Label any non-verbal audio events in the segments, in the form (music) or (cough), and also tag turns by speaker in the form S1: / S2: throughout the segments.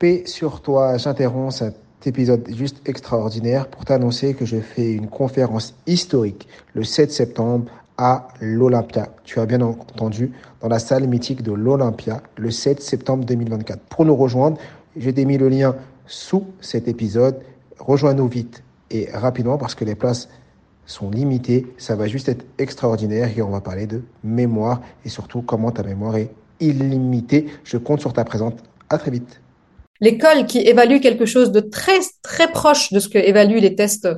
S1: Paix sur toi, j'interromps cet épisode juste extraordinaire pour t'annoncer que je fais une conférence historique le 7 septembre à l'Olympia. Tu as bien entendu, dans la salle mythique de l'Olympia, le 7 septembre 2024. Pour nous rejoindre, j'ai mis le lien sous cet épisode. Rejoins-nous vite et rapidement parce que les places sont limitées. Ça va juste être extraordinaire et on va parler de mémoire et surtout comment ta mémoire est illimitée. Je compte sur ta présence. À très vite.
S2: L'école qui évalue quelque chose de très très proche de ce que évaluent les tests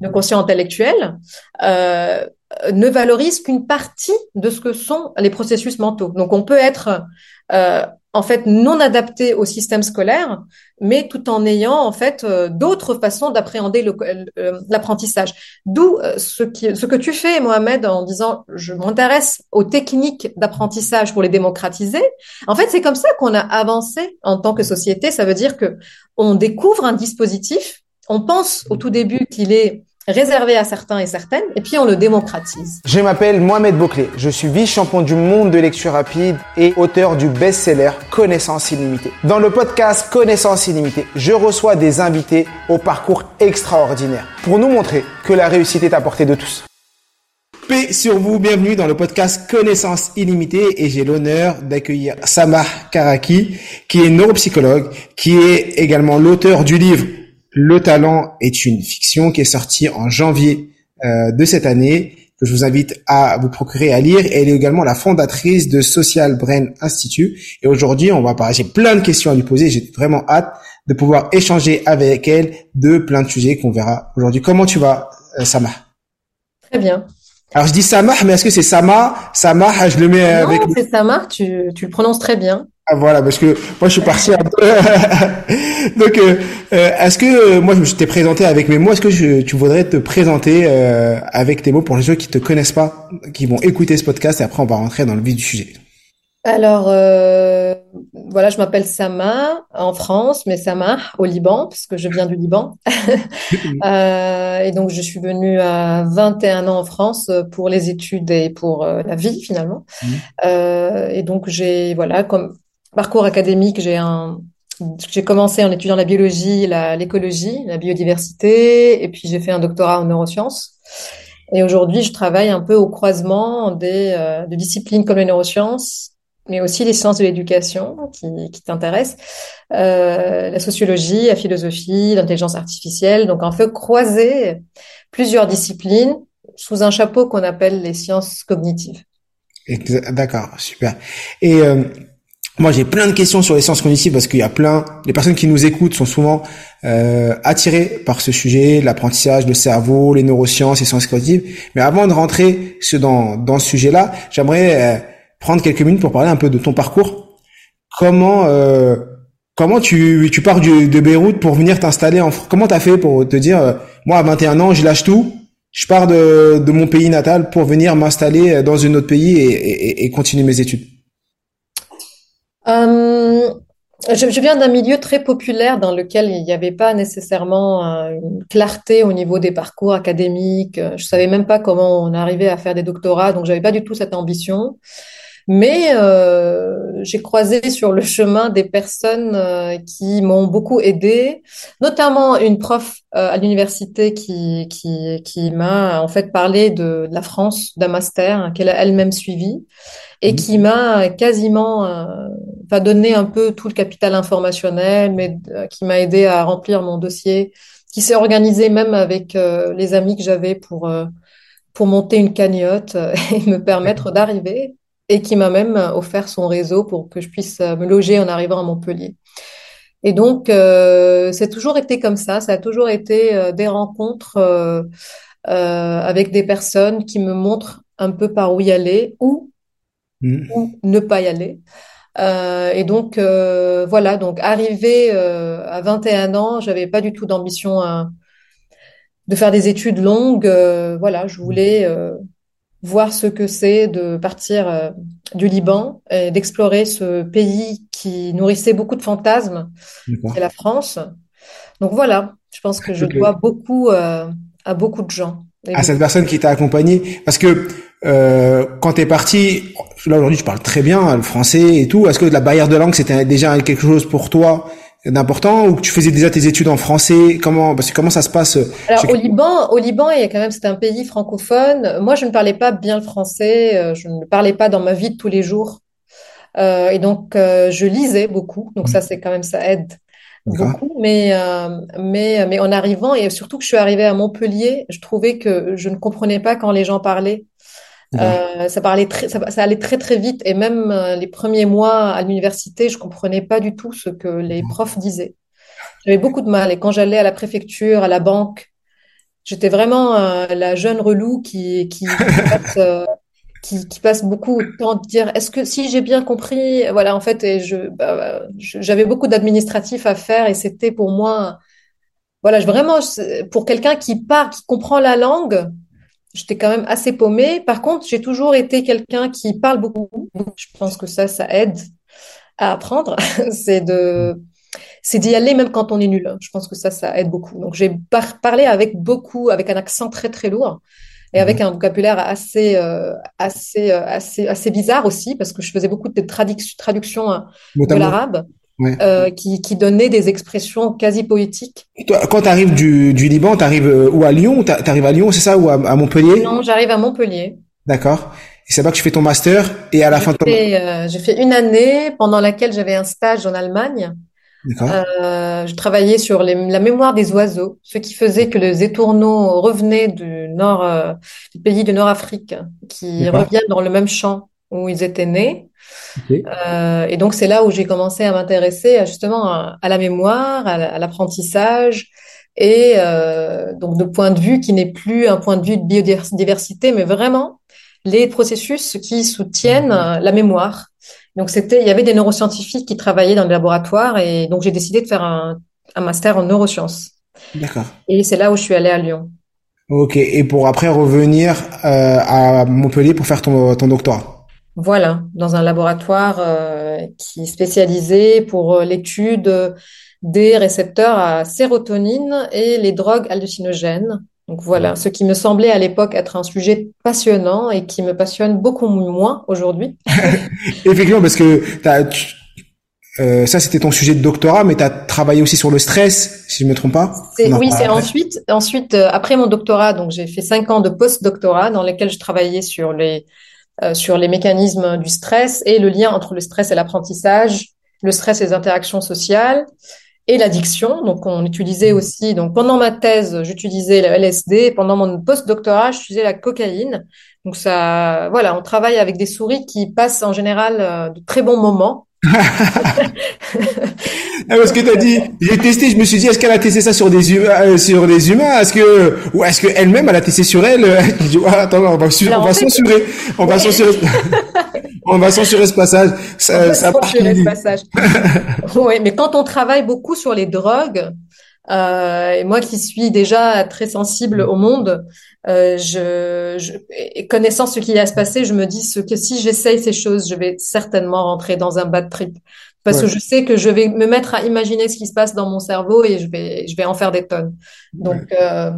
S2: de quotient intellectuel euh, ne valorise qu'une partie de ce que sont les processus mentaux. Donc on peut être euh, en fait non adapté au système scolaire, mais tout en ayant en fait euh, d'autres façons d'appréhender euh, l'apprentissage. D'où euh, ce, ce que tu fais, Mohamed, en disant je m'intéresse aux techniques d'apprentissage pour les démocratiser. En fait, c'est comme ça qu'on a avancé en tant que société. Ça veut dire que on découvre un dispositif. On pense au tout début qu'il est réservé à certains et certaines, et puis on le démocratise.
S1: Je m'appelle Mohamed Bouclé, je suis vice-champion du monde de lecture rapide et auteur du best-seller Connaissance illimitée. Dans le podcast Connaissance illimitée, je reçois des invités au parcours extraordinaire pour nous montrer que la réussite est à portée de tous. Paix sur vous, bienvenue dans le podcast Connaissance illimitée et j'ai l'honneur d'accueillir Samah Karaki qui est neuropsychologue, qui est également l'auteur du livre le talent est une fiction qui est sortie en janvier euh, de cette année que je vous invite à vous procurer à lire. Elle est également la fondatrice de Social Brain Institute. Et aujourd'hui, on va parler. J'ai plein de questions à lui poser. J'ai vraiment hâte de pouvoir échanger avec elle de plein de sujets qu'on verra aujourd'hui. Comment tu vas, euh, Sama
S2: Très bien.
S1: Alors je dis Sama, mais est-ce que c'est Sama Sama, je le mets
S2: non, c'est Sama. Tu, tu le prononces très bien.
S1: Ah, voilà, parce que moi je suis parti un peu. (laughs) Donc, euh, euh, est-ce que euh, moi je t'ai présenté avec mes mots, est-ce que tu voudrais te présenter avec tes mots pour les gens qui te connaissent pas, qui vont écouter ce podcast et après on va rentrer dans le vif du sujet.
S2: Alors voilà, je m'appelle Sama en France, mais Sama au Liban parce que je viens du Liban. (laughs) (laughs) et donc je suis venue à 21 ans en France pour les études et pour la vie finalement. Mmh. et donc j'ai voilà comme parcours académique, j'ai un j'ai commencé en étudiant la biologie, l'écologie, la, biodiversité, et puis j'ai fait un doctorat en neurosciences. Et aujourd'hui, je travaille un peu au croisement des euh, de disciplines comme les neurosciences, mais aussi les sciences de l'éducation qui, qui t'intéressent, euh, la sociologie, la philosophie, l'intelligence artificielle. Donc, en fait, croiser plusieurs disciplines sous un chapeau qu'on appelle les sciences cognitives.
S1: D'accord, super. Et euh, moi, j'ai plein de questions sur les sciences cognitives parce qu'il y a plein, les personnes qui nous écoutent sont souvent euh, attirées par ce sujet, l'apprentissage, le cerveau, les neurosciences, les sciences cognitives. Mais avant de rentrer dans, dans ce sujet-là, j'aimerais euh, prendre quelques minutes pour parler un peu de ton parcours. Comment euh, comment tu, tu pars de Beyrouth pour venir t'installer en France Comment t'as fait pour te dire, euh, moi à 21 ans, je lâche tout, je pars de, de mon pays natal pour venir m'installer dans un autre pays et, et, et continuer mes études?
S2: Euh, je, viens d'un milieu très populaire dans lequel il n'y avait pas nécessairement euh, une clarté au niveau des parcours académiques. Je savais même pas comment on arrivait à faire des doctorats, donc j'avais pas du tout cette ambition. Mais euh, j'ai croisé sur le chemin des personnes euh, qui m'ont beaucoup aidé, notamment une prof euh, à l'université qui, qui, qui m'a en fait parlé de, de la France, d'un master qu'elle a elle-même suivi et mmh. qui m'a quasiment euh, donné un peu tout le capital informationnel, mais euh, qui m'a aidé à remplir mon dossier, qui s'est organisé même avec les amis que j'avais pour pour monter une cagnotte (laughs) et me permettre d'arriver et qui m'a même offert son réseau pour que je puisse euh, me loger en arrivant à Montpellier. Et donc, euh, c'est toujours été comme ça, ça a toujours été euh, des rencontres euh, euh, avec des personnes qui me montrent un peu par où y aller ou, mmh. ou ne pas y aller. Euh, et donc, voilà, donc arrivé à 21 ans, j'avais pas du tout d'ambition de faire des études longues. voilà, je voulais voir ce que c'est de partir euh, du Liban et d'explorer ce pays qui nourrissait beaucoup de fantasmes, c'est la France. Donc voilà, je pense que je dois beaucoup euh, à beaucoup de gens.
S1: À cette personne qui t'a accompagné, parce que euh, quand t'es parti, là aujourd'hui tu parles très bien le français et tout. Est-ce que la barrière de langue c'était déjà quelque chose pour toi d'important ou que tu faisais déjà tes études en français? Comment parce que comment ça se passe
S2: Alors au Liban, au Liban, il y a quand même c'est un pays francophone. Moi, je ne parlais pas bien le français, euh, je ne parlais pas dans ma vie de tous les jours. Euh, et donc euh, je lisais beaucoup. Donc ça c'est quand même ça aide beaucoup. Mais euh, mais mais en arrivant et surtout que je suis arrivée à Montpellier, je trouvais que je ne comprenais pas quand les gens parlaient. Euh, ça parlait très, ça, ça, allait très très vite. Et même euh, les premiers mois à l'université, je comprenais pas du tout ce que les profs disaient. J'avais beaucoup de mal. Et quand j'allais à la préfecture, à la banque, j'étais vraiment euh, la jeune relou qui qui qui, (laughs) qui, passe beaucoup de temps à dire est-ce que si j'ai bien compris, voilà en fait et je bah, j'avais beaucoup d'administratifs à faire et c'était pour moi voilà vraiment pour quelqu'un qui part, qui comprend la langue j'étais quand même assez paumée. Par contre, j'ai toujours été quelqu'un qui parle beaucoup. Je pense que ça, ça aide à apprendre. (laughs) c'est de, c'est d'y aller même quand on est nul. Je pense que ça, ça aide beaucoup. Donc, j'ai parlé avec beaucoup, avec un accent très très lourd et avec un vocabulaire assez euh, assez euh, assez assez bizarre aussi parce que je faisais beaucoup de traductions hein, de l'arabe euh, qui, qui donnait des expressions quasi poétiques.
S1: toi, quand tu arrives du, du Liban, tu arrives euh, où à Lyon Tu arrives à Lyon, c'est ça, ou à, à Montpellier?
S2: Non, j'arrive à Montpellier.
S1: D'accord. Et c'est là que tu fais ton master et à la fin de ton...
S2: Euh, j'ai fait une année pendant laquelle j'avais un stage en Allemagne. Euh, je travaillais sur les, la mémoire des oiseaux, ce qui faisait que les étourneaux revenaient du nord, euh, du pays du Nord-Afrique, qui reviennent dans le même champ où ils étaient nés. Euh, et donc c'est là où j'ai commencé à m'intéresser justement à, la mémoire, à, l'apprentissage, et euh, donc de point de vue qui n'est plus un point de vue de biodiversité, mais vraiment les processus qui soutiennent la mémoire. Donc c'était, il y avait des neuroscientifiques qui travaillaient dans le laboratoire, et donc j'ai décidé de faire un, un master en neurosciences.
S1: D'accord.
S2: Et c'est là où je suis allée à Lyon.
S1: Ok, et pour après revenir euh, à Montpellier pour faire ton, ton doctorat?
S2: Voilà, dans un laboratoire euh, qui est spécialisé pour euh, l'étude des récepteurs à sérotonine et les drogues hallucinogènes. Donc voilà, ce qui me semblait à l'époque être un sujet passionnant et qui me passionne beaucoup moins aujourd'hui. (laughs)
S1: Effectivement, parce que euh, ça c'était ton sujet de doctorat, mais tu as travaillé aussi sur le stress, si je me trompe pas.
S2: Oui, c'est ensuite, ensuite après mon doctorat, donc j'ai fait cinq ans de post-doctorat dans lesquels je travaillais sur les euh, sur les mécanismes du stress et le lien entre le stress et l'apprentissage, le stress et les interactions sociales et l'addiction. Donc, on utilisait aussi, donc pendant ma thèse, j'utilisais le LSD, pendant mon post-doctorat, j'utilisais la cocaïne. Donc ça, voilà, on travaille avec des souris qui passent en général euh, de très bons moments
S1: parce que t'as dit, j'ai testé, je me suis dit, est-ce qu'elle a testé ça sur des humains, euh, sur des humains, est-ce que, ou est-ce qu'elle-même, elle a testé sur elle? Je dis, ah, attends, on va, on va censurer, on va censurer, (laughs) on va censurer ce passage.
S2: Ça, ça censurer ce passage. (laughs) oui, mais quand on travaille beaucoup sur les drogues, euh, et moi qui suis déjà très sensible au monde, euh, je, je, connaissant ce qui va se passer, je me dis ce que si j'essaye ces choses, je vais certainement rentrer dans un bad trip. Parce que je sais que je vais me mettre à imaginer ce qui se passe dans mon cerveau et je vais, je vais en faire des tonnes. Donc, euh,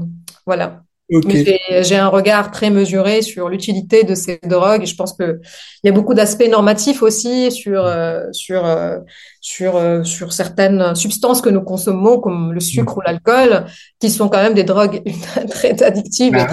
S2: voilà. Okay. J'ai un regard très mesuré sur l'utilité de ces drogues et je pense que il y a beaucoup d'aspects normatifs aussi sur euh, sur euh, sur euh, sur certaines substances que nous consommons comme le sucre ou l'alcool qui sont quand même des drogues (laughs) très addictives.
S1: Bah.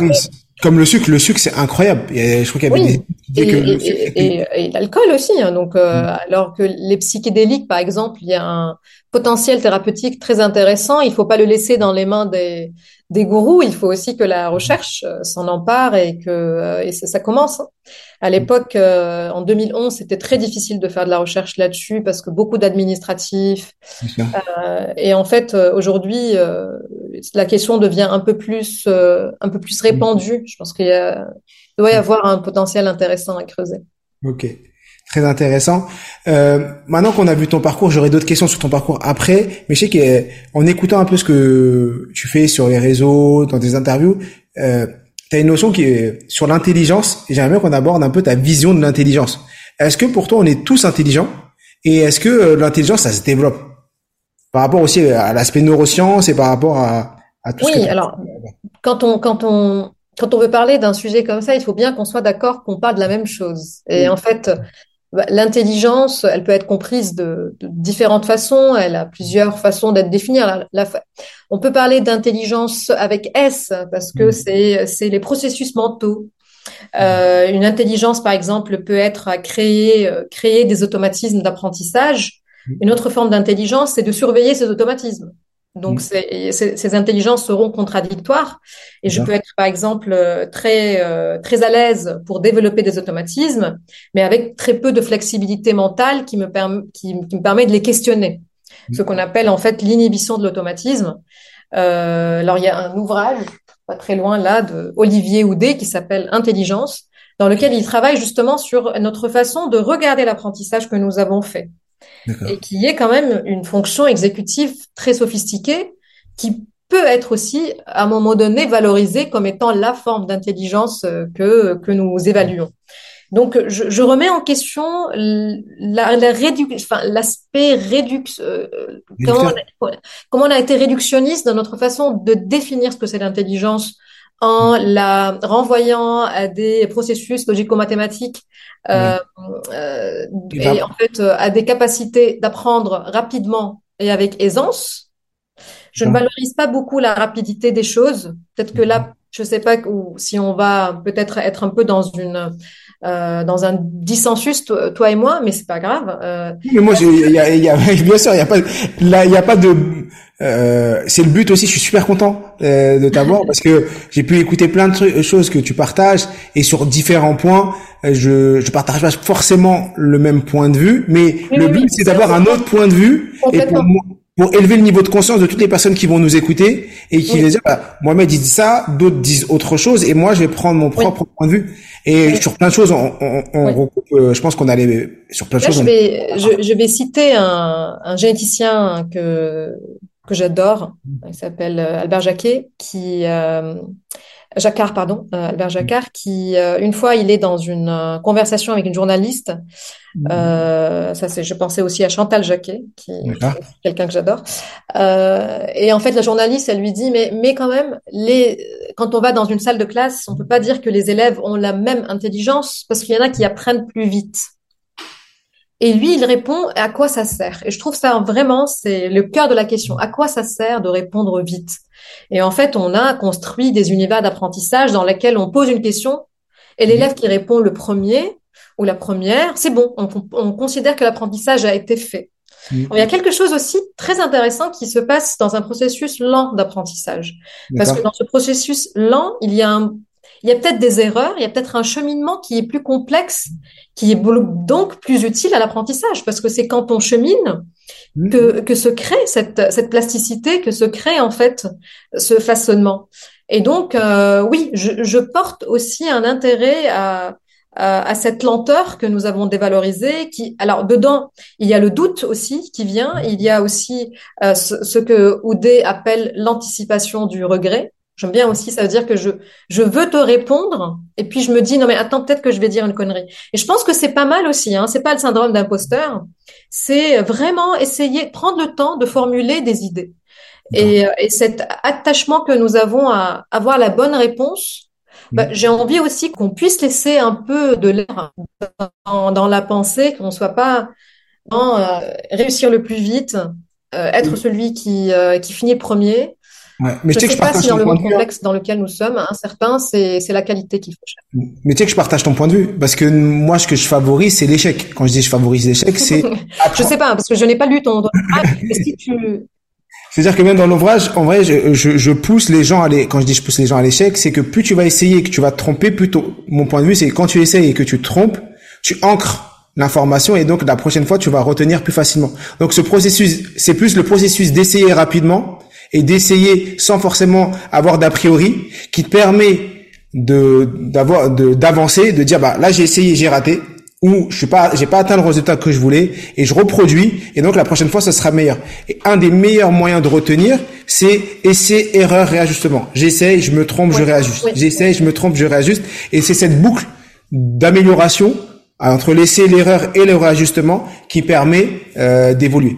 S1: Comme le sucre, le sucre c'est incroyable. je crois qu'il y avait
S2: oui. des et, et, et, l'alcool aussi. Hein. donc mm. alors que les psychédéliques par exemple, il y a un potentiel thérapeutique très intéressant. Il faut pas le laisser dans les mains des des gourous, il faut aussi que la recherche euh, s'en empare et que euh, et ça, ça commence. Hein. À l'époque, euh, en 2011, c'était très difficile de faire de la recherche là-dessus parce que beaucoup d'administratifs. Euh, et en fait, aujourd'hui, euh, la question devient un peu plus un peu plus répandue. Je pense qu'il y a, doit y avoir un potentiel intéressant à creuser.
S1: Ok. Très intéressant. Euh, maintenant qu'on a vu ton parcours, j'aurai d'autres questions sur ton parcours après. Mais je sais qu'en écoutant un peu ce que tu fais sur les réseaux, dans tes interviews, euh, tu as une notion qui est sur l'intelligence. Et j'aimerais bien qu'on aborde un peu ta vision de l'intelligence. Est-ce que pour toi, on est tous intelligents? Et est-ce que euh, l'intelligence, ça se développe? Par rapport aussi à l'aspect neurosciences et par rapport à, à tout
S2: oui,
S1: ce
S2: que alors, quand on, quand on, quand on veut parler d'un sujet comme ça, il faut bien qu'on soit d'accord qu'on parle de la même chose. Et en fait, L'intelligence, elle peut être comprise de, de, différentes façons. Elle a plusieurs façons d'être définie. La, la, on peut parler d'intelligence avec S parce que mmh. c'est les processus mentaux. Euh, une intelligence, par exemple, peut être à créer, euh, créer des automatismes d'apprentissage. Mmh. Une autre forme d'intelligence, c'est de surveiller ces automatismes. Donc, mmh. ces intelligences seront contradictoires. Et je peux être, par exemple, euh, très euh, très à l'aise pour développer des automatismes, mais avec très peu de flexibilité mentale qui me, permet qui, qui, me permet de les questionner. Mmh. Ce qu'on appelle en fait l'inhibition de l'automatisme. Euh, alors, il y a un ouvrage pas très loin là de Olivier Houdet qui s'appelle Intelligence, dans lequel il travaille justement sur notre façon de regarder l'apprentissage que nous avons fait et qui est quand même une fonction exécutive très sophistiquée qui peut être aussi à un moment donné valorisée comme étant la forme d'intelligence euh, que, que nous évaluons. Donc, je, je remets en question la, la enfin, l'aspect euh, comment, comment, on a été réductionniste dans notre façon de définir ce que c'est l'intelligence en la renvoyant à des processus logico-mathématiques euh, euh, et en fait euh, à des capacités d'apprendre rapidement et avec aisance. Je ne valorise pas beaucoup la rapidité des choses. Peut-être que là, je sais pas si on va peut-être être un peu dans une euh, dans un dissensus toi, et moi, mais c'est pas grave.
S1: Euh, mais moi, il y a, y a, (laughs) bien sûr, il y a pas, là, il y a pas de. Euh, c'est le but aussi. Je suis super content euh, de t'avoir (laughs) parce que j'ai pu écouter plein de trucs, choses que tu partages et sur différents points, euh, je je partage pas forcément le même point de vue, mais le but c'est d'avoir un autre point de vue et pour moi, pour élever le niveau de conscience de toutes les personnes qui vont nous écouter et qui vont dire bah, Mohamed dit ça, d'autres disent autre chose et moi je vais prendre mon propre point de vue. Et sur plein de choses, on, on, on recoupe, euh, je pense qu'on allait sur plein de choses.
S2: Je vais, je, je, vais citer un, un généticien que que j'adore, il s'appelle euh, Albert Jacquet, qui euh, Jacquard, pardon, euh, Albert Jacquard, qui euh, une fois il est dans une euh, conversation avec une journaliste. Mmh. ça c'est, je pensais aussi à Chantal Jacquet, qui est quelqu'un que j'adore. et en fait, la journaliste, elle lui dit, mais mais quand même, les quand on va dans une salle de classe, on peut pas dire que les élèves ont la même intelligence parce qu'il y en a qui apprennent plus vite. Et lui, il répond à quoi ça sert? Et je trouve ça vraiment, c'est le cœur de la question. À quoi ça sert de répondre vite? Et en fait, on a construit des univers d'apprentissage dans lesquels on pose une question et l'élève qui répond le premier ou la première, c'est bon, on, on, considère que l'apprentissage a été fait. il y a quelque chose aussi très intéressant qui se passe dans un processus lent d'apprentissage. Parce que dans ce processus lent, il y a un, il y a peut-être des erreurs, il y a peut-être un cheminement qui est plus complexe, qui est donc plus utile à l'apprentissage, parce que c'est quand on chemine mmh. que, que se crée cette, cette plasticité, que se crée en fait ce façonnement. Et donc, euh, oui, je, je, porte aussi un intérêt à, à, à, cette lenteur que nous avons dévalorisée. Qui, alors, dedans, il y a le doute aussi qui vient. Il y a aussi euh, ce, ce, que Oudé appelle l'anticipation du regret. J'aime bien aussi, ça veut dire que je, je veux te répondre et puis je me dis non mais attends peut-être que je vais dire une connerie. Et je pense que c'est pas mal aussi. Hein, c'est pas le syndrome d'imposteur. C'est vraiment essayer prendre le temps de formuler des idées. Et, et cet attachement que nous avons à avoir la bonne réponse, bah, mm. j'ai envie aussi qu'on puisse laisser un peu de l'air dans, dans, la pensée, qu'on soit pas dans euh, réussir le plus vite, euh, être mm. celui qui, euh, qui finit premier,
S1: Ouais. Mais je, sais que
S2: pas si dans le monde complexe dans lequel nous sommes, un certain, c'est la qualité qu'il faut.
S1: Mais tu sais que je partage ton point de vue, parce que moi, ce que je favorise, c'est l'échec. Quand je dis je favorise l'échec, c'est. (laughs)
S2: je sais pas, parce que je n'ai pas lu ton. Est-ce que tu (laughs)
S1: c'est-à-dire que même dans l'ouvrage, en vrai, je, je, je, pousse les gens à aller, quand je dis je pousse les gens à l'échec, c'est que plus tu vas essayer et que tu vas te tromper, plutôt, mon point de vue, c'est quand tu essayes et que tu te trompes, tu ancres l'information et donc la prochaine fois, tu vas retenir plus facilement. Donc ce processus, c'est plus le processus d'essayer rapidement et d'essayer sans forcément avoir d'a priori qui te permet de d'avoir de d'avancer de dire bah là j'ai essayé j'ai raté ou je suis pas j'ai pas atteint le résultat que je voulais et je reproduis et donc la prochaine fois ça sera meilleur. Et un des meilleurs moyens de retenir c'est essai erreur réajustement. J'essaye je me trompe je réajuste. J'essaye je me trompe je réajuste. Et c'est cette boucle d'amélioration entre l'essai l'erreur et le réajustement qui permet euh, d'évoluer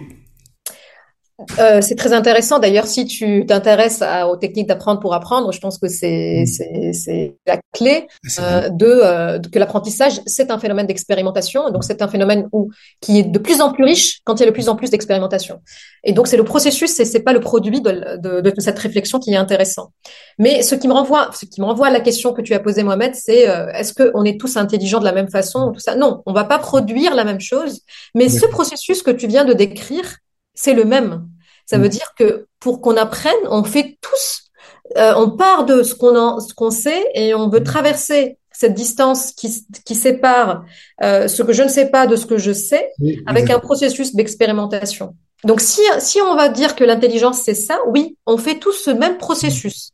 S2: euh, c'est très intéressant. D'ailleurs, si tu t'intéresses aux techniques d'apprendre pour apprendre, je pense que c'est mm. c'est la clé euh, de, euh, que l'apprentissage c'est un phénomène d'expérimentation. Donc c'est un phénomène où qui est de plus en plus riche quand il y a de plus en plus d'expérimentation. Et donc c'est le processus, c'est c'est pas le produit de, de, de, cette réflexion qui est intéressant. Mais ce qui me renvoie, ce qui me renvoie à la question que tu as posée, Mohamed, c'est euh, est-ce que on est tous intelligents de la même façon Tout ça, non, on va pas produire la même chose. Mais ce processus que tu viens de décrire c'est le même. Ça veut mm. dire que pour qu'on apprenne, on fait tous, euh, on part de ce qu'on ce qu'on sait et on veut traverser cette distance qui, qui sépare euh, ce que je ne sais pas de ce que je sais avec un processus d'expérimentation. Donc si, si on va dire que l'intelligence c'est ça, oui, on fait tous ce même processus.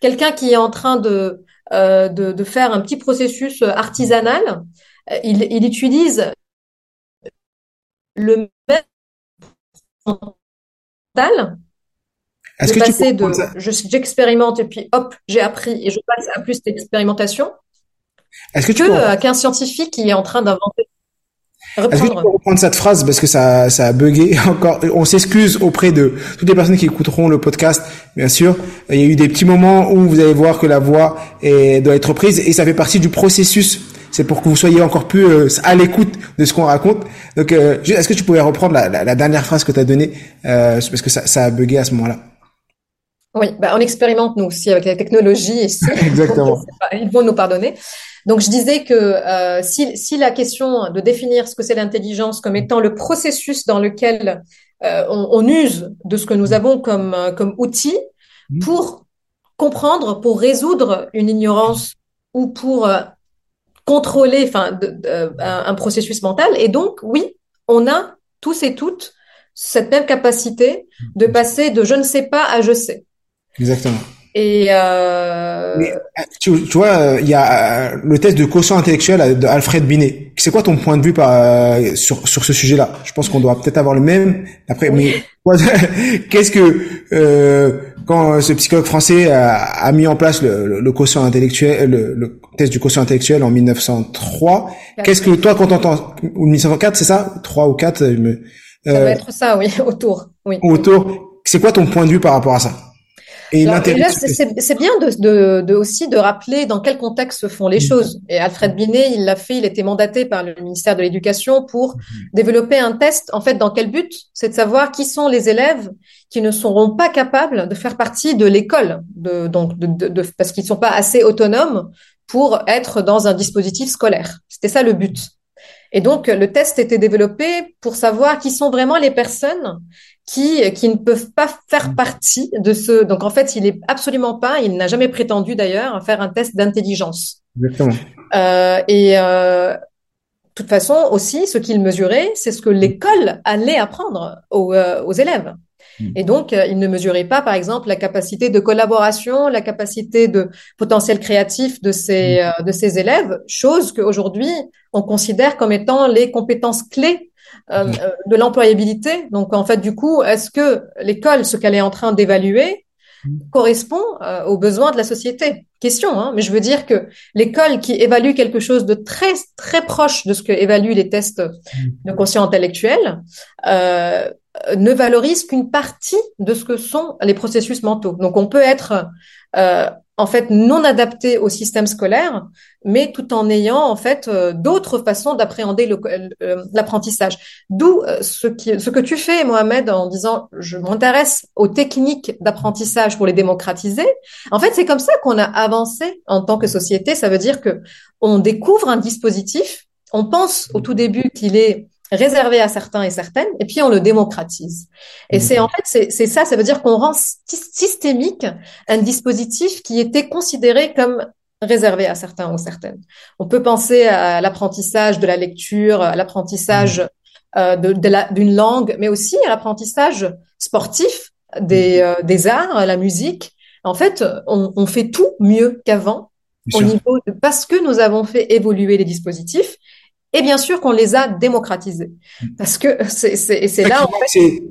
S2: Quelqu'un qui est en train de, euh, de, de, faire un petit processus artisanal, euh, il, il utilise le même est-ce que passer de j'expérimente et puis hop, j'ai appris et je passe à plus d'expérimentation. Est-ce que tu peux... qu'un scientifique qui est en train d'inventer.
S1: Est-ce que tu peux reprendre cette phrase? Parce que ça, ça a bugué (laughs) encore. On s'excuse auprès de toutes les personnes qui écouteront le podcast, bien sûr. Il y a eu des petits moments où vous allez voir que la voix est, doit être prise et ça fait partie du processus c'est pour que vous soyez encore plus euh, à l'écoute de ce qu'on raconte. Donc, euh, est-ce que tu pouvais reprendre la, dernière phrase que tu as donnée euh, parce que ça, ça a bugué à ce moment-là?
S2: Oui, bah, on expérimente nous aussi avec la technologie et (laughs)
S1: Exactement. (laughs)
S2: ils vont nous pardonner. Donc je disais que si, si, la question de définir ce que c'est l'intelligence comme étant le processus dans lequel on, on, use de ce que nous avons comme, comme outil mmh. pour comprendre, pour résoudre une ignorance ou pour contrôler enfin un, processus mental. Et donc oui on a tous et toutes cette même capacité de passer de je ne sais pas à je sais.
S1: Exactement
S2: et euh...
S1: tu, vois, il y a euh, le test de quotient intellectuel d'Alfred Binet. C'est quoi ton point de vue par, euh, sur sur ce sujet-là? Je pense qu'on doit peut-être avoir le même. Après, mais (laughs) qu'est-ce que euh, quand ce psychologue français a, mis en place le, le, quotient intellectuel, le, test du quotient intellectuel en 1903, qu'est-ce que toi quand t'entends ou 1904, c'est ça, 3 ou 4
S2: me, Ça doit être ça, oui, (laughs) autour. Oui.
S1: Autour. C'est quoi ton point de vue par rapport à ça?
S2: Et là, c'est bien de, de, de, aussi de rappeler dans quel contexte se font les mm. choses. Et Alfred Binet, il l'a fait, il était mandaté par le ministère de l'Éducation pour mm. développer un test. En fait, dans quel but? C'est de savoir qui sont les élèves qui ne seront pas capables de faire partie de l'école, de, donc de, de, parce qu'ils ne sont pas assez autonomes pour être dans un dispositif scolaire. C'était ça le but. Et donc, le test était développé pour savoir qui sont vraiment les personnes qui, qui ne peuvent pas faire partie de ce. Donc en fait, il est absolument pas, il n'a jamais prétendu d'ailleurs faire un test d'intelligence.
S1: Exactement.
S2: Euh, et euh, de toute façon aussi, ce qu'il mesurait, c'est ce que l'école allait apprendre aux, euh, aux élèves. Mm. Et donc, euh, il ne mesurait pas, par exemple, la capacité de collaboration, la capacité de potentiel créatif de ces, mm. euh, de ces élèves, chose qu'aujourd'hui, on considère comme étant les compétences clés euh, euh, de l'employabilité. Donc en fait, du coup, est-ce que l'école, ce qu'elle est en train d'évaluer, correspond euh, aux besoins de la société? Question, hein, mais je veux dire que l'école qui évalue quelque chose de très très proche de ce que évaluent les tests de conscience intellectuelle euh, ne valorise qu'une partie de ce que sont les processus mentaux. Donc on peut être euh, en fait non adapté au système scolaire, mais tout en ayant en fait euh, d'autres façons d'appréhender euh, l'apprentissage. D'où euh, ce, ce que tu fais, Mohamed, en disant je m'intéresse aux techniques d'apprentissage pour les démocratiser. En fait, c'est comme ça qu'on a avancé en tant que société. Ça veut dire que on découvre un dispositif. On pense au tout début qu'il est réservé à certains et certaines, et puis on le démocratise. Et c'est en fait c'est ça, ça veut dire qu'on rend systémique un dispositif qui était considéré comme réservé à certains ou certaines. On peut penser à l'apprentissage de la lecture, à l'apprentissage mmh. euh, d'une langue, mais aussi à l'apprentissage sportif des, mmh. euh, des arts, la musique. En fait, on, on fait tout mieux qu'avant au niveau de, parce que nous avons fait évoluer les dispositifs et bien sûr qu'on les a démocratisés. Parce que c'est là, en fait...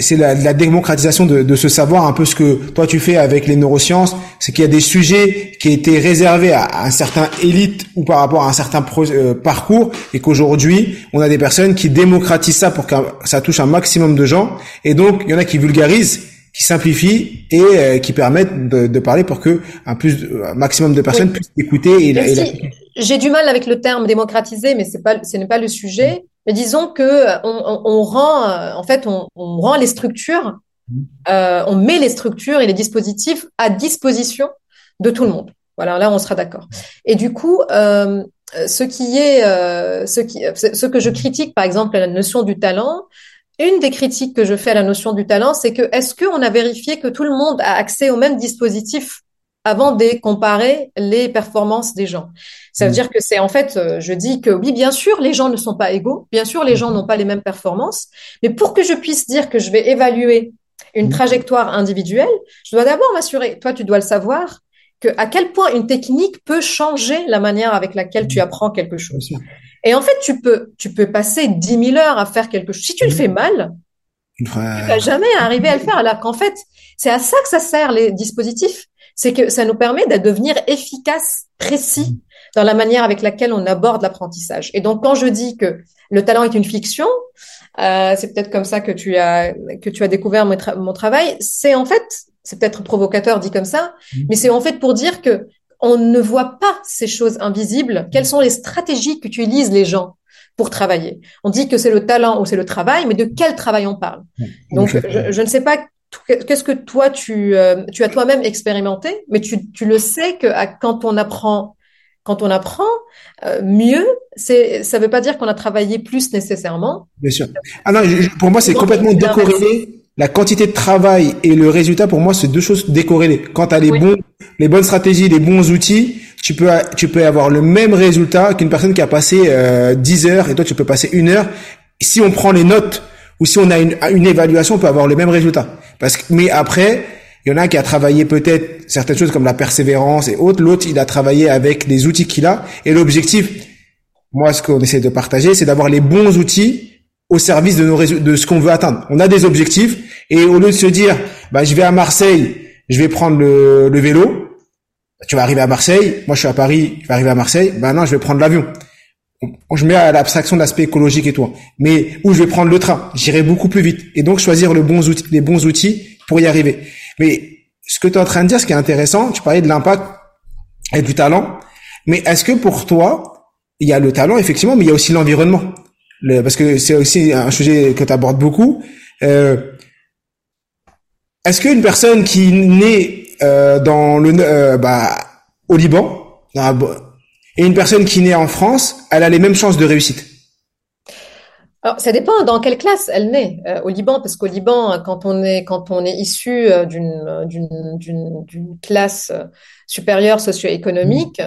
S1: c'est la, la, démocratisation de, de, ce savoir, un peu ce que toi tu fais avec les neurosciences, c'est qu'il y a des sujets qui étaient réservés à, un certain élite ou par rapport à un certain euh, parcours, et qu'aujourd'hui on a des personnes qui démocratisent ça pour que ça touche un maximum de gens, et donc il y en a qui vulgarisent, qui simplifient et euh, qui permettent de, de, parler pour que un plus un maximum de personnes puissent écouter.
S2: Et, J'ai du mal avec le terme démocratiser, mais c'est pas ce n'est pas le sujet. Mais disons que euh, on, on, rend, euh, en fait, on, on rend les structures, mmh. euh, on met les structures et les dispositifs à disposition de tout le monde. Voilà, là, on sera d'accord. Et du coup, euh, ce qui est, euh, ce qui, ce que je critique, par exemple, la notion du talent, une des critiques que je fais à la notion du talent, c'est que est-ce qu'on a vérifié que tout le monde a accès au même dispositif avant de comparer les performances des gens? Ça veut mm. dire que c'est en fait, euh, je dis que oui, bien sûr, les gens ne sont pas égaux, bien sûr, les gens mm. n'ont pas les mêmes performances, mais pour que je puisse dire que je vais évaluer une mm. trajectoire individuelle, je dois d'abord m'assurer, toi tu dois le savoir, que à quel point une technique peut changer la manière avec laquelle tu apprends quelque chose. Et en fait, tu peux, tu peux passer 10 000 heures à faire quelque chose. Si tu le fais mal, tu vas jamais arriver à le faire. Alors qu'en fait, c'est à ça que ça sert les dispositifs c'est que ça nous permet de devenir efficace, précis mm. dans la manière avec laquelle on aborde l'apprentissage. Et donc, quand je dis que le talent est une fiction, euh, c'est peut-être comme ça que tu as que tu as découvert mon, travail. C'est en fait, c'est peut-être provocateur dit comme ça, mm. mais c'est en fait pour dire que on ne voit pas ces choses invisibles. Quelles sont les stratégies qu'utilisent les gens pour travailler? On dit que c'est le talent ou c'est le travail, mais de quel travail on parle? Donc, je, je, ne sais pas Qu'est-ce que toi tu euh, tu as toi-même expérimenté, mais tu, tu le sais que quand on apprend quand on apprend euh, mieux, c'est ça veut pas dire qu'on a travaillé plus nécessairement.
S1: Bien sûr. Ah non, pour moi c'est complètement décorrélé. La quantité de travail et le résultat pour moi c'est deux choses décorrélées. Quand tu as les bons les bonnes stratégies, les bons outils, tu peux tu peux avoir le même résultat qu'une personne qui a passé euh, 10 heures et toi tu peux passer une heure. Si on prend les notes ou si on a une, une évaluation, on peut avoir le même résultat. Parce que, mais après, il y en a qui a travaillé peut-être certaines choses comme la persévérance et autres. L'autre, il a travaillé avec les outils qu'il a. Et l'objectif, moi, ce qu'on essaie de partager, c'est d'avoir les bons outils au service de nos de ce qu'on veut atteindre. On a des objectifs et au lieu de se dire, bah, je vais à Marseille, je vais prendre le, le vélo. Tu vas arriver à Marseille. Moi, je suis à Paris. Je vais arriver à Marseille. Ben non, je vais prendre l'avion je mets à l'abstraction de l'aspect écologique et tout, mais où je vais prendre le train, j'irai beaucoup plus vite. Et donc choisir le bon outil, les bons outils pour y arriver. Mais ce que tu es en train de dire, ce qui est intéressant, tu parlais de l'impact et du talent, mais est-ce que pour toi, il y a le talent effectivement, mais il y a aussi l'environnement, parce que c'est aussi un sujet que tu abordes beaucoup. Euh, est-ce qu'une personne qui naît euh, euh, bah, au Liban, et une personne qui naît en France, elle a les mêmes chances de réussite?
S2: Alors, ça dépend dans quelle classe elle naît au Liban, parce qu'au Liban, quand on est quand on est issu d'une classe supérieure socio-économique,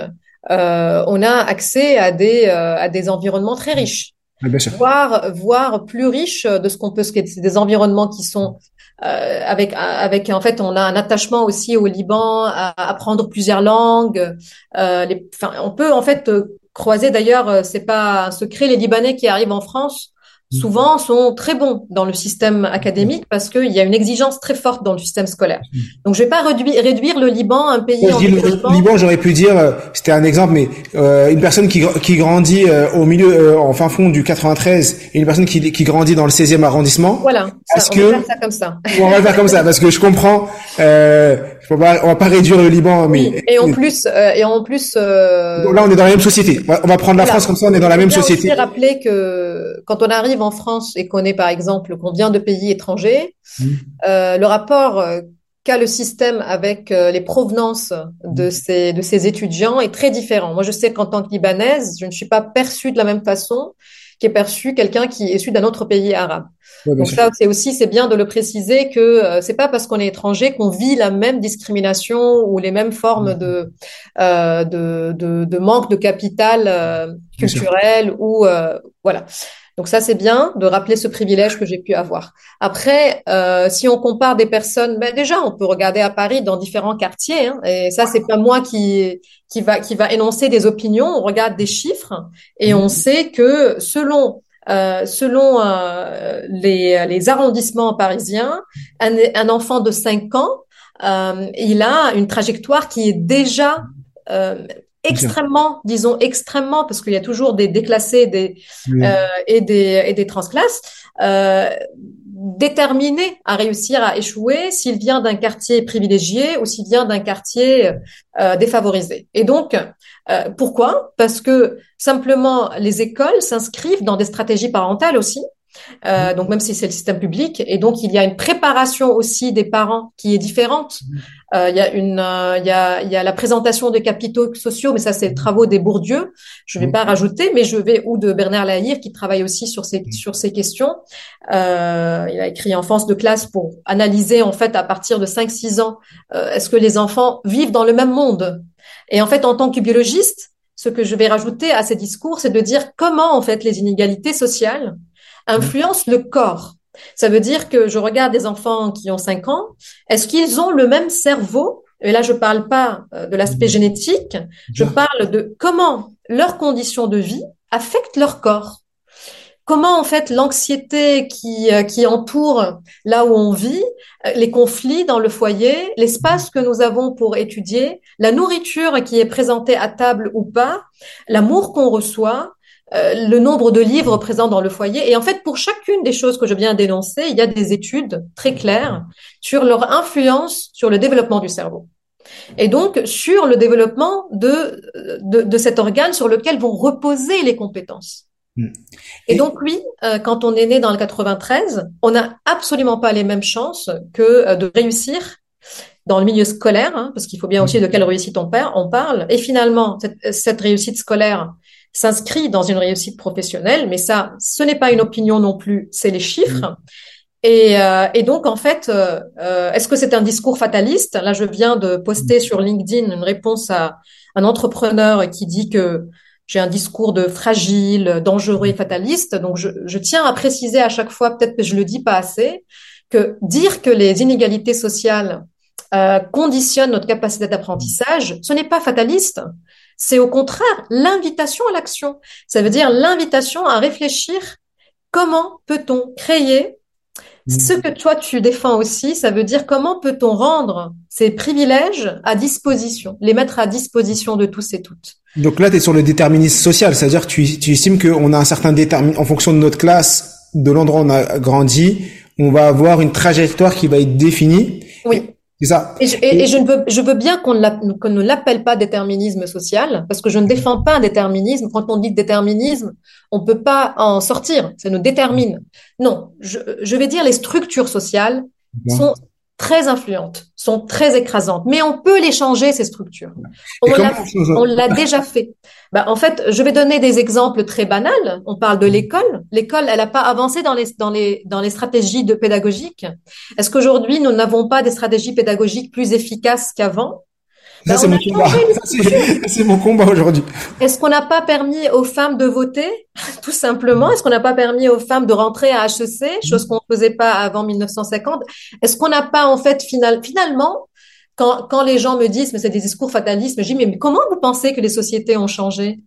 S2: on a accès à des à des environnements très riches, voire voire plus riches de ce qu'on peut. C'est des environnements qui sont euh, avec avec en fait on a un attachement aussi au Liban à, apprendre plusieurs langues. Euh, les, enfin, on peut en fait croiser d'ailleurs, euh, c'est pas un secret, les Libanais qui arrivent en France souvent sont très bons dans le système académique parce qu'il y a une exigence très forte dans le système scolaire. Donc je vais pas réduire, réduire le Liban, un pays en
S1: développement. Le Liban, j'aurais pu dire, euh, c'était un exemple, mais euh, une personne qui, qui grandit euh, au milieu, euh, en fin fond du 93, et une personne qui, qui grandit dans le 16e arrondissement.
S2: Voilà. Ça, on que, va faire ça comme ça.
S1: On va faire comme ça parce que je comprends. Euh, on va pas réduire le Liban, mais
S2: et en plus, euh, et en plus. Euh...
S1: Là, on est dans la même société. On va prendre la France comme ça, on est dans la même société.
S2: Aussi rappeler que quand on arrive en France et qu'on est, par exemple, qu'on vient de pays étrangers, mmh. euh, le rapport euh, qu'a le système avec euh, les provenances de mmh. ces de ces étudiants est très différent. Moi, je sais qu'en tant que libanaise, je ne suis pas perçue de la même façon qu'est perçu quelqu'un qui est issu d'un autre pays arabe. Donc ça, c'est aussi c'est bien de le préciser que euh, c'est pas parce qu'on est étranger qu'on vit la même discrimination ou les mêmes formes de euh, de, de, de, manque de capital euh, culturel ou euh, voilà. Donc ça, c'est bien de rappeler ce privilège que j'ai pu avoir. Après, euh, si on compare des personnes, ben déjà, on peut regarder à Paris dans différents quartiers. Hein, et ça, c'est pas moi qui qui va qui va énoncer des opinions. On regarde des chiffres et on mmh. sait que selon euh, selon euh, les, les, arrondissements parisiens, un, un, enfant de 5 ans, euh, il a une trajectoire qui est déjà extrêmement, disons extrêmement, parce qu'il y a toujours des déclassés des, et, des, et des transclasses, déterminé à réussir à échouer s'il vient d'un quartier privilégié ou s'il vient d'un quartier euh, défavorisé. Et donc, euh, pourquoi? Parce que simplement les écoles s'inscrivent dans des stratégies parentales aussi. Euh, donc même si c'est le système public, et donc il y a une préparation aussi des parents qui est différente. Euh, il y a une, euh, il y a, il y a la présentation des capitaux sociaux, mais ça c'est le travaux des Bourdieu. Je ne vais pas rajouter, mais je vais ou de Bernard Lahire qui travaille aussi sur ces sur ces questions. Euh, il a écrit Enfance de classe pour analyser en fait à partir de 5-6 ans, est-ce que les enfants vivent dans le même monde? Et en fait, en tant que biologiste, ce que je vais rajouter à ces discours, c'est de dire comment en fait les inégalités sociales influencent le corps. Ça veut dire que je regarde des enfants qui ont 5 ans, est-ce qu'ils ont le même cerveau? Et là, je parle pas euh, de l'aspect génétique, je parle de comment leurs conditions de vie affectent leur corps. Comment en fait l'anxiété qui, euh, qui entoure là où on vit, euh, les conflits dans le foyer, l'espace que nous avons pour étudier, la nourriture qui est présentée à table ou pas, l'amour qu'on reçoit, euh, le nombre de livres présents dans le foyer. Et en fait, pour chacune des choses que je viens d'énoncer, il y a des études très claires sur leur influence sur le développement du cerveau. Et donc, sur le développement de, de, de cet organe sur lequel vont reposer les compétences. Hmm. Et, donc, oui, euh, quand on est né dans le 93, on n'a absolument pas les mêmes chances que euh, de réussir dans le milieu scolaire, hein, parce qu'il faut bien aussi de quelle réussite on, on parle. Et finalement, cette, cette réussite scolaire, s'inscrit dans une réussite professionnelle, mais ça, ce n'est pas une opinion non plus, c'est les chiffres. Et, euh, et, donc, en fait, euh, euh, est-ce que c'est un discours fataliste? Là, je viens de poster sur LinkedIn une réponse à un entrepreneur qui dit que j'ai un discours de fragile, dangereux et fataliste. Donc, je, je tiens à préciser à chaque fois, peut-être que je le dis pas assez, que dire que les inégalités sociales euh, conditionnent notre capacité d'apprentissage, ce n'est pas fataliste. C'est au contraire l'invitation à l'action. Ça veut dire l'invitation à réfléchir comment peut-on créer mm. ce que toi tu défends aussi, ça veut dire comment peut-on rendre ces privilèges à disposition, les mettre à disposition de tous et toutes.
S1: Donc là, tu es sur le déterminisme social, c'est-à-dire tu, tu estimes qu'on a un certain déterminisme en fonction de notre classe, de l'endroit où on a grandi, on va avoir une trajectoire qui va être définie.
S2: Oui. Et je, ne veux, je veux bien qu'on ne l'appelle pas déterminisme social, parce que je ne défends pas un déterminisme. Quand on dit déterminisme, on peut pas en sortir. Ça nous détermine. Non, je, je vais dire les structures sociales sont très influentes, sont très écrasantes, mais on peut les changer ces structures. On l'a déjà fait. Bah, en fait, je vais donner des exemples très banals. On parle de l'école. L'école, elle n'a pas avancé dans les, dans les, dans les stratégies de pédagogiques. Est-ce qu'aujourd'hui, nous n'avons pas des stratégies pédagogiques plus efficaces qu'avant?
S1: C'est mon, mon, combat aujourd'hui.
S2: Est-ce qu'on n'a pas permis aux femmes de voter, (laughs) tout simplement? Est-ce qu'on n'a pas permis aux femmes de rentrer à HEC, chose qu'on ne faisait pas avant 1950 Est-ce qu'on n'a pas en fait final, finalement quand, quand les gens me disent, mais c'est des discours fatalistes, je dis, mais comment vous pensez que les sociétés ont changé?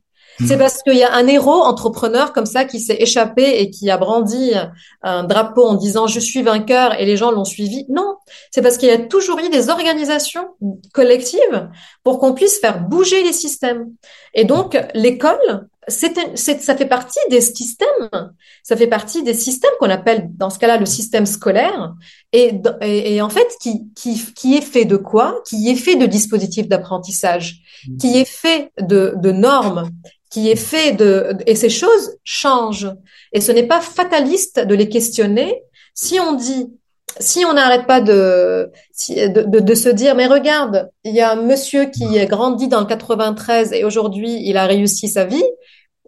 S2: C'est parce qu'il y a un héros entrepreneur comme ça qui s'est échappé et qui a brandi un drapeau en disant je suis vainqueur et les gens l'ont suivi. Non, c'est parce qu'il y a toujours eu des organisations collectives pour qu'on puisse faire bouger les systèmes. Et donc l'école c'est, ça fait partie des systèmes, ça fait partie des systèmes qu'on appelle dans ce cas-là le système scolaire, et, et, en fait qui, qui, qui est fait de quoi? Qui est fait de dispositifs d'apprentissage, qui est fait de, de normes, qui est fait de et ces choses changent. Et ce n'est pas fataliste de les questionner. Si on dit si on n'arrête pas de, de, de, se dire, mais regarde, il y a un monsieur qui a grandi dans le 93 et aujourd'hui il a réussi sa vie,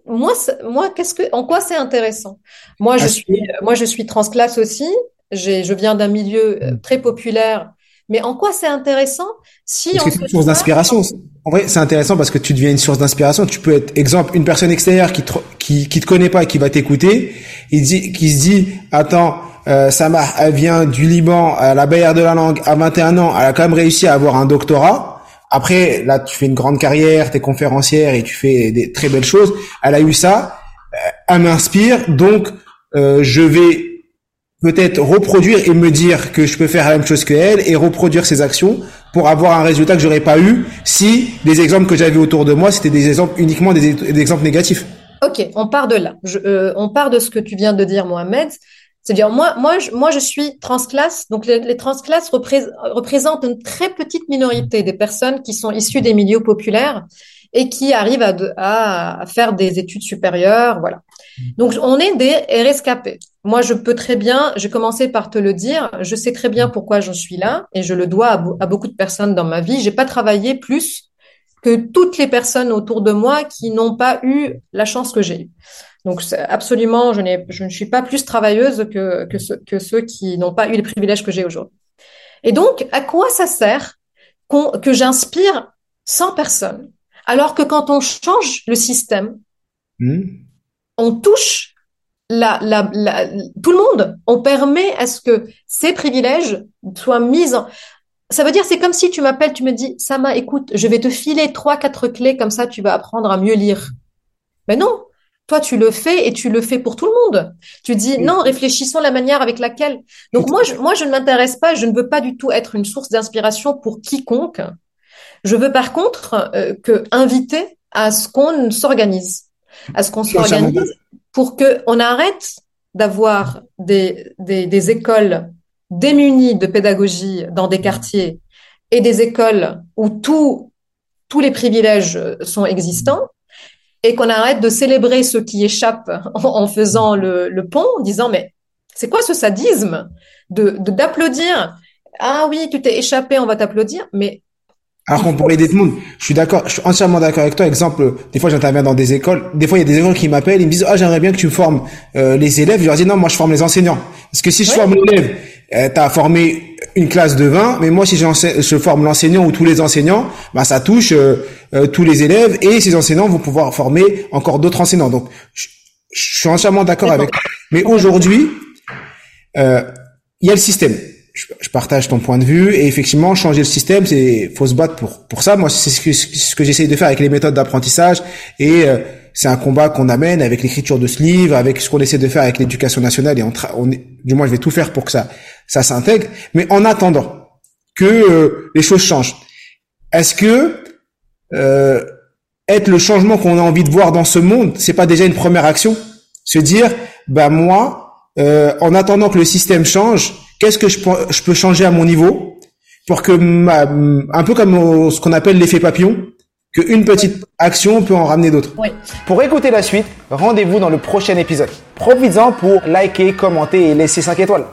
S2: moi, moi, qu'est-ce que, en quoi c'est intéressant? Moi, je suis, moi, je suis transclasse aussi. J'ai, je viens d'un milieu euh, très populaire. Mais en quoi c'est intéressant si
S1: parce c'est une source d'inspiration. En vrai, c'est intéressant parce que tu deviens une source d'inspiration. Tu peux être, exemple, une personne extérieure qui te, qui, qui te connaît pas et qui va t'écouter, il dit, qui se dit, attends, euh, Samar, elle vient du Liban, à la barrière de la langue, à 21 ans, elle a quand même réussi à avoir un doctorat. Après, là, tu fais une grande carrière, tu es conférencière et tu fais des très belles choses. Elle a eu ça. elle m'inspire, donc euh, je vais peut-être reproduire et me dire que je peux faire la même chose que elle et reproduire ses actions pour avoir un résultat que j'aurais pas eu si les exemples que j'avais autour de moi c'était des exemples uniquement des, exemples négatifs.
S2: Ok, on part de là. Euh, on part de ce que tu viens de dire, Mohamed. C'est-à-dire, moi, moi, je, moi, je suis transclasse. Donc, les, transclasses représentent une très petite minorité des personnes qui sont issues des milieux populaires et qui arrivent à, à, faire des études supérieures. Voilà. Donc, on est des rescapés. Moi, je peux très bien, j'ai commencé par te le dire, je sais très bien pourquoi je suis là et je le dois à, à beaucoup de personnes dans ma vie. J'ai pas travaillé plus que toutes les personnes autour de moi qui n'ont pas eu la chance que j'ai eue. Donc absolument, je, je ne suis pas plus travailleuse que, que, que ceux qui n'ont pas eu les privilèges que j'ai aujourd'hui. Et donc, à quoi ça sert que j'inspire 100 personnes alors que quand on change le système, hmm. on touche la, la, la, tout le monde. On permet à ce que ces privilèges soient mis en... Ça veut dire, c'est comme si tu m'appelles, tu me dis, Sama, écoute, je vais te filer trois, quatre clés, comme ça tu vas apprendre à mieux lire. Mais non, toi, tu le fais et tu le fais pour tout le monde. Tu dis non, réfléchissons la manière avec laquelle. Donc moi, je, moi, je ne m'intéresse pas, je ne veux pas du tout être une source d'inspiration pour quiconque. Je veux par contre euh, que inviter à ce qu'on s'organise, à ce qu'on s'organise pour que on arrête d'avoir des, des, des écoles démunies de pédagogie dans des quartiers et des écoles où tout, tous les privilèges sont existants et qu'on arrête de célébrer ceux qui échappent en, faisant le, le, pont, en disant mais c'est quoi ce sadisme de d'applaudir? Ah oui tu t'es échappé on va t'applaudir mais
S1: alors qu'on le monde. Je suis d'accord, je suis entièrement d'accord avec toi. Exemple, des fois j'interviens dans des écoles. Des fois il y a des écoles qui m'appellent, ils me disent ah j'aimerais bien que tu formes euh, les élèves. Je leur dis non moi je forme les enseignants. Parce que si je forme l'élève, euh, tu as formé une classe de 20, mais moi si je forme l'enseignant ou tous les enseignants, bah ça touche euh, euh, tous les élèves et ces enseignants vont pouvoir former encore d'autres enseignants. Donc je, je suis entièrement d'accord avec. Mais aujourd'hui, il y a le système je, partage ton point de vue et effectivement changer le système c'est faut se battre pour pour ça moi c'est ce que ce que j'essaye de faire avec les méthodes d'apprentissage et euh, c'est un combat qu'on amène avec l'écriture de ce livre avec ce qu'on essaie de faire avec l'éducation nationale et on, on est, du moins je vais tout faire pour que ça ça s'intègre mais en attendant que euh, les choses changent est-ce que euh, être le changement qu'on a envie de voir dans ce monde c'est pas déjà une première action? Se dire bah moi en attendant que le système change Qu'est-ce que je peux, changer à mon niveau pour que, un peu comme ce qu'on appelle l'effet papillon, qu'une petite action peut en ramener d'autres.
S2: Oui.
S1: Pour écouter la suite, rendez-vous dans le prochain épisode. Profites-en pour liker, commenter et laisser 5 étoiles.